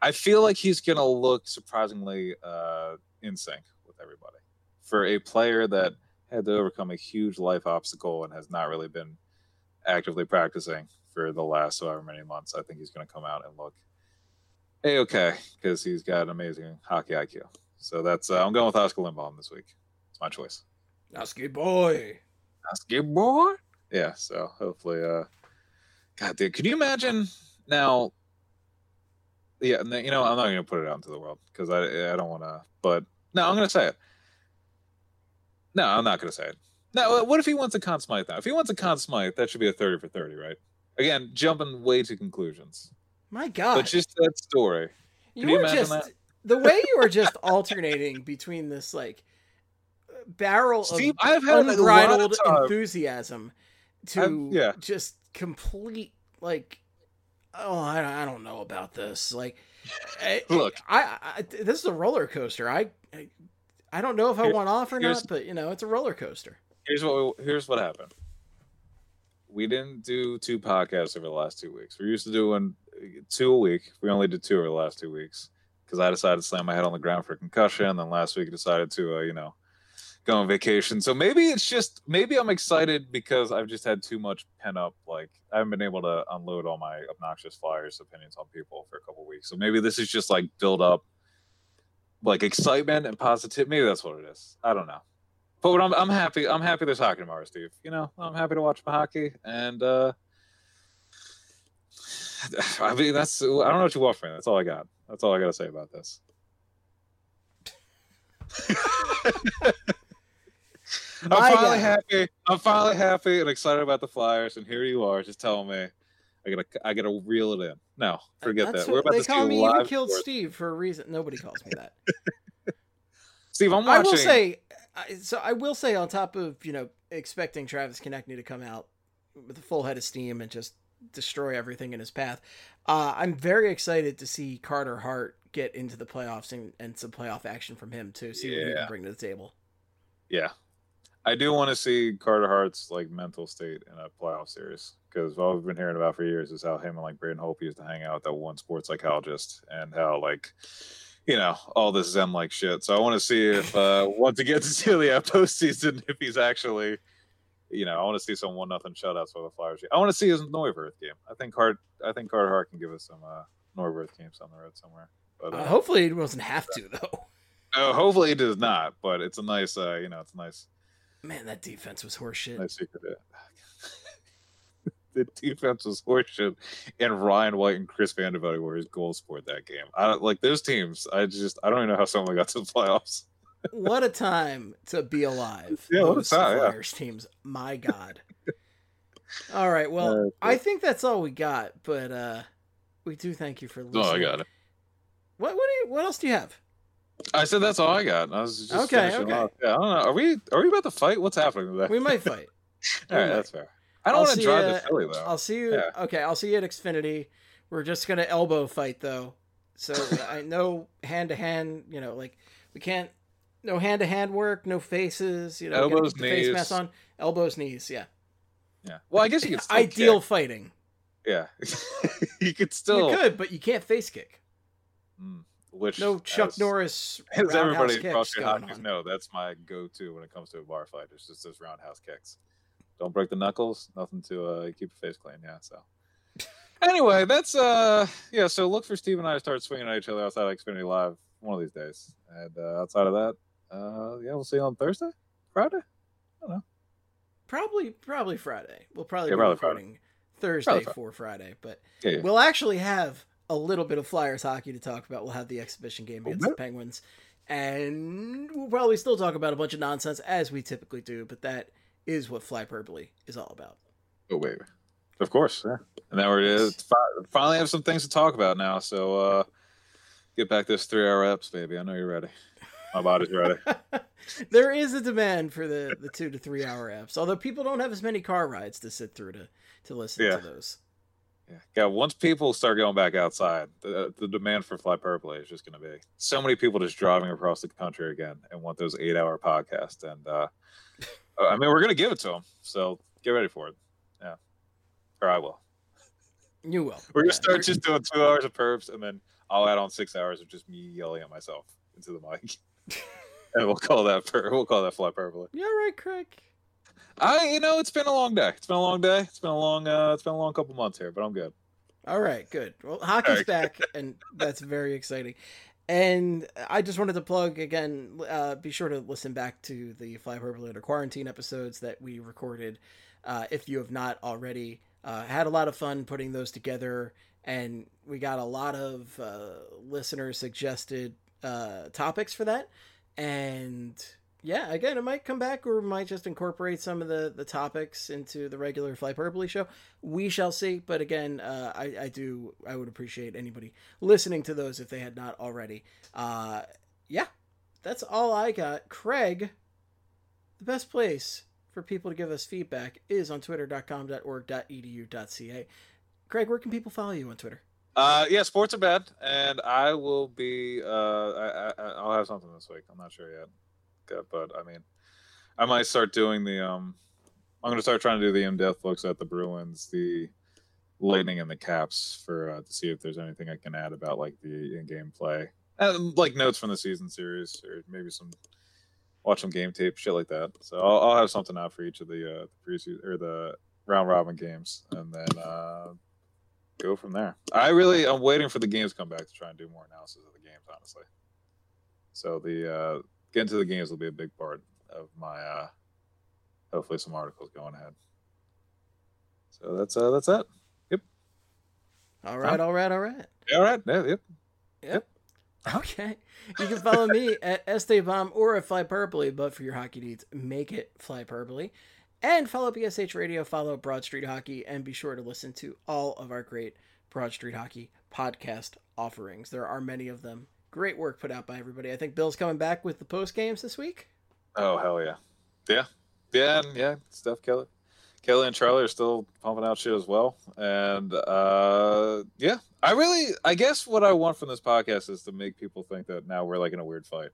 I feel like he's going to look surprisingly uh, in sync with everybody for a player that had to overcome a huge life obstacle and has not really been actively practicing for the last however many months. I think he's going to come out and look a okay because he's got an amazing hockey IQ. So that's uh, I'm going with Oskar Lindblom this week. It's my choice. Husky boy. Oscar boy. Yeah. So hopefully, uh, God, dude, could you imagine now? Yeah, and then, you know, I'm not going to put it out into the world because I I don't want to. But no, I'm going to say it. No, I'm not going to say it. No, what if he wants a Conn Smythe now? If he wants a Conn Smythe, that should be a 30 for 30, right? Again, jumping way to conclusions. My God. But just that story. you you were imagine just that? the way you were just alternating between this like barrel Steve, of I've had a lot of unbridled enthusiasm to yeah. just complete like oh I, don't- I don't know about this like I- Look. I, I this is a roller coaster I I, don't know if I want off or not but you know it's a roller coaster Here's what here's what happened. We didn't do two podcasts over the last two weeks. We're used to doing two a week. We only did two over the last two weeks because I decided to slam my head on the ground for a concussion. Then last week I decided to, uh, you know, go on vacation. So maybe it's just maybe I'm excited because I've just had too much pent up. Like I haven't been able to unload all my obnoxious flyers opinions on people for a couple weeks. So maybe this is just like build up, like excitement and positivity. Maybe that's what it is. I don't know. But I'm I'm happy. I'm happy there's hockey tomorrow, Steve. You know, I'm happy to watch my hockey, and uh I mean that's I don't know what you want from me. That's all I got. That's all I got to say about this. I'm finally God. happy. I'm finally happy and excited about the Flyers, and here you are, just telling me I gotta I gotta reel it in. No, forget That's that. We're about they to call me even killed. Steve for a reason nobody calls me that Steve, I'm watching. I will say, I- so I will say, on top of you know expecting Travis Konecny to come out with a full head of steam and just destroy everything in his path, uh, I'm very excited to see Carter Hart get into the playoffs and, and some playoff action from him too. See what he can bring to the table. Yeah, I do want to see Carter Hart's like mental state in a playoff series because all we've been hearing about for years is how him and like Braden Holtby used to hang out with that one sports psychologist and how like you know all this Zen like shit. So I want to see if uh once he gets to the postseason, if he's actually. You know, I want to see some one nothing shutouts for the Flyers. I want to see his Neuvirth game. I think Hart. I think Carter Hart can give us some uh, Neuvirth games on the road somewhere. But Uh, uh, hopefully, he doesn't have to though. uh, hopefully, he does not. But it's a nice. Uh, you know, it's a nice. Man, that defense was horseshit. Secret. the defense was horseshit, and Ryan White and Chris VandeVelde were his goals for that game. I don't like those teams. I just I don't even know how someone got to the playoffs. what a time to be alive. Yeah, what a Those time, yeah. Flyers teams. My God. All right. Well, Uh, I think that's all we got, but uh we do thank you for listening. Oh, I got it. What what do you what else do you have? I said that's all I got. I was just Okay, finishing okay. off. Yeah, I don't know. Are we are we about to fight? What's happening today? We might fight. all right, we might. that's fair. I don't want to drive to Philly though. I'll see you. Yeah. Okay, I'll see you at Xfinity. We're just gonna elbow fight though, so I know hand to hand. You know, like we can't. No hand to hand work. No faces. You know, Elbows, the face knees. mask on. Elbows, knees. Yeah. Yeah. Well, I guess you could still Ideal kick. fighting. Yeah, you could still. You could, but you can't face kick. Mm, which No Chuck as- Norris. As everybody across your on. know, that's my go-to when it comes to a bar fight. It's just those roundhouse kicks. Don't break the knuckles. Nothing to uh, keep your face clean. Yeah. So. Anyway, that's uh yeah. So look for Steve and I to start swinging at each other outside of Xfinity Live one of these days. And uh, outside of that, uh yeah, we'll see you on Thursday, Friday. I don't know. Probably, probably Friday. We'll probably Yeah, be probably Friday. Thursday Probably Friday. for Friday, but Yeah. yeah. we'll actually have a little bit of Flyers hockey to talk about. We'll have the exhibition game against the. Penguins, and we'll probably still talk about a bunch of nonsense as we typically do. But that is what Flyperbole is all about. Oh wait, of course. Yeah. And now we're uh, finally have some things to talk about now. So uh get back those three-hour eps, baby. I know you're ready. My body's ready. there is a demand for the the two to three hour apps, although people don't have as many car rides to sit through to to listen Yeah. to those. Yeah, yeah. Once people start going back outside, the, the demand for Flyperbole is just going to be so many people just driving across the country again and want those eight-hour podcasts. And uh, I mean, we're going to give it to them, so get ready for it. Yeah, or I will. You will. We're going to Yeah. start just doing two hours of perps, and then I'll add on six hours of just me yelling at myself into the mic, and we'll call that per- we'll call that Flyperbole. You all right, Craig? I, you know, it's been a long day. It's been a long day. It's been a long, uh, it's been a long couple months here, but I'm good. All right, good. Well, hockey's right. back, and that's very exciting. And I just wanted to plug again. Uh, be sure to listen back to the Flyperbole Quarantine episodes that we recorded. Uh, if you have not already, uh, had a lot of fun putting those together, and we got a lot of uh, listener suggested uh, topics for that. And yeah, again, it might come back, or might just incorporate some of the the topics into the regular Flyperbole show. We shall see. But again, uh, I I do I would appreciate anybody listening to those if they had not already. Uh, yeah, that's all I got. Craig, the best place for people to give us feedback is on twitter.com.org.edu.ca. Craig, where can people follow you on Twitter? Uh, yeah, sports are bad, and I will be. Uh, I, I I'll have something this week. I'm not sure yet, Okay, but I mean, I might start doing the. Um, I'm gonna start trying to do the in-depth looks at the Bruins, the Lightning, and the Caps for uh, to see if there's anything I can add about like the in-game play, and like notes from the season series, or maybe some watch some game tape, shit like that. So I'll, I'll have something out for each of the uh, the preseason or the round robin games, and then. Uh, go from there. I really I'm waiting for the games to come back to try and do more analysis of the games, honestly. So the uh getting to the games will be a big part of my uh hopefully some articles going ahead. So that's uh that's it. Yep. All right, all right, all right. All right. Yeah, yep. Yep. Okay. You can follow me at Estebomb or at Flyperbole, but for your hockey needs, make it Flyperbole. And follow BSH Radio, follow Broad Street Hockey, and be sure to listen to all of our great Broad Street Hockey podcast offerings. There are many of them. Great work put out by everybody. I think Bill's coming back with the post games this week. Oh hell yeah. Yeah. Yeah, and yeah, Steph Keller. Kelly and Charlie are still pumping out shit as well. And uh yeah, I really I guess what I want from this podcast is to make people think that now we're like in a weird fight.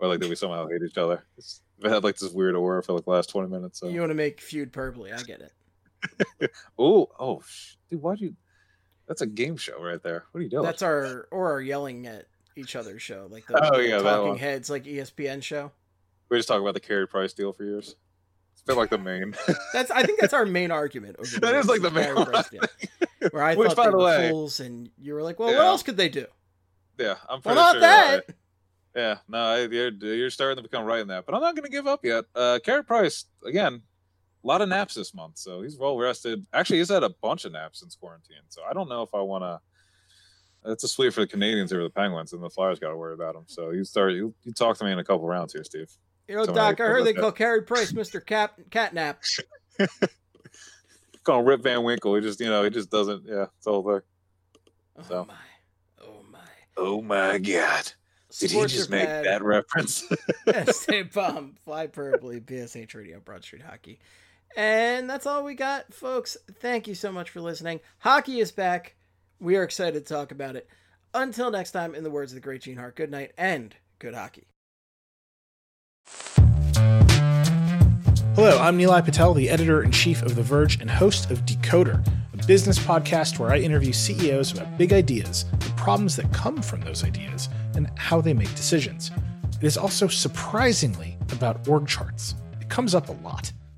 Or like that we somehow hate each other. It's, we had like this weird aura for like the last twenty minutes. So You want to make feud purpley? I get it. oh oh sh- dude, why'd you that's a game show right there. What are you doing? That's our or our yelling at each other's show, like the Oh, yeah, talking heads, like ESPN show. we were just talking about the Carey Price deal for years. It's been like the main. That's I think that's our main argument. That like the main Price deal, Where I Which, thought by they the were way- fools, and you were like, "Well, what else could they do?" yeah, I'm Well, not sure. that. uh, yeah, no, I- you're you're starting to become right in that, but I'm not going to give up yet. Uh, Carey Price again, a lot of naps this month, so he's well rested. Actually, he's had a bunch of naps since quarantine, so I don't know if I want to. It's a sweep for the Canadiens over the Penguins, and the Flyers got to worry about them. So you start you, you talk to me in a couple rounds here, Steve. You know, So Doc, I- I heard they call Carey Price Mister Cap Catnap. Call him Rip Van Winkle. He just you know he just doesn't. Yeah, it's the whole thing. Oh my, oh my. Oh my god! Did he just make bad. that reference? Stay bomb, fly purpley, BSH Radio, Broad Street Hockey. And that's all we got, folks. Thank you so much for listening. Hockey is back. We are excited to talk about it. Until next time, in the words of the great Gene Hart, good night and good hockey. Hello, I'm Nilay Patel, the editor in chief of The Verge and host of Decoder, a business podcast where I interview CEOs about big ideas, the problems that come from those ideas, and how they make decisions. It is also surprisingly about org charts. It comes up a lot.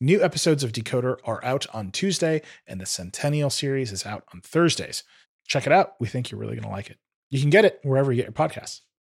New episodes of Decoder are out on Tuesday, and the Centennial series is out on Thursdays. Check it out. We think you're really going to like it. You can get it wherever you get your podcasts.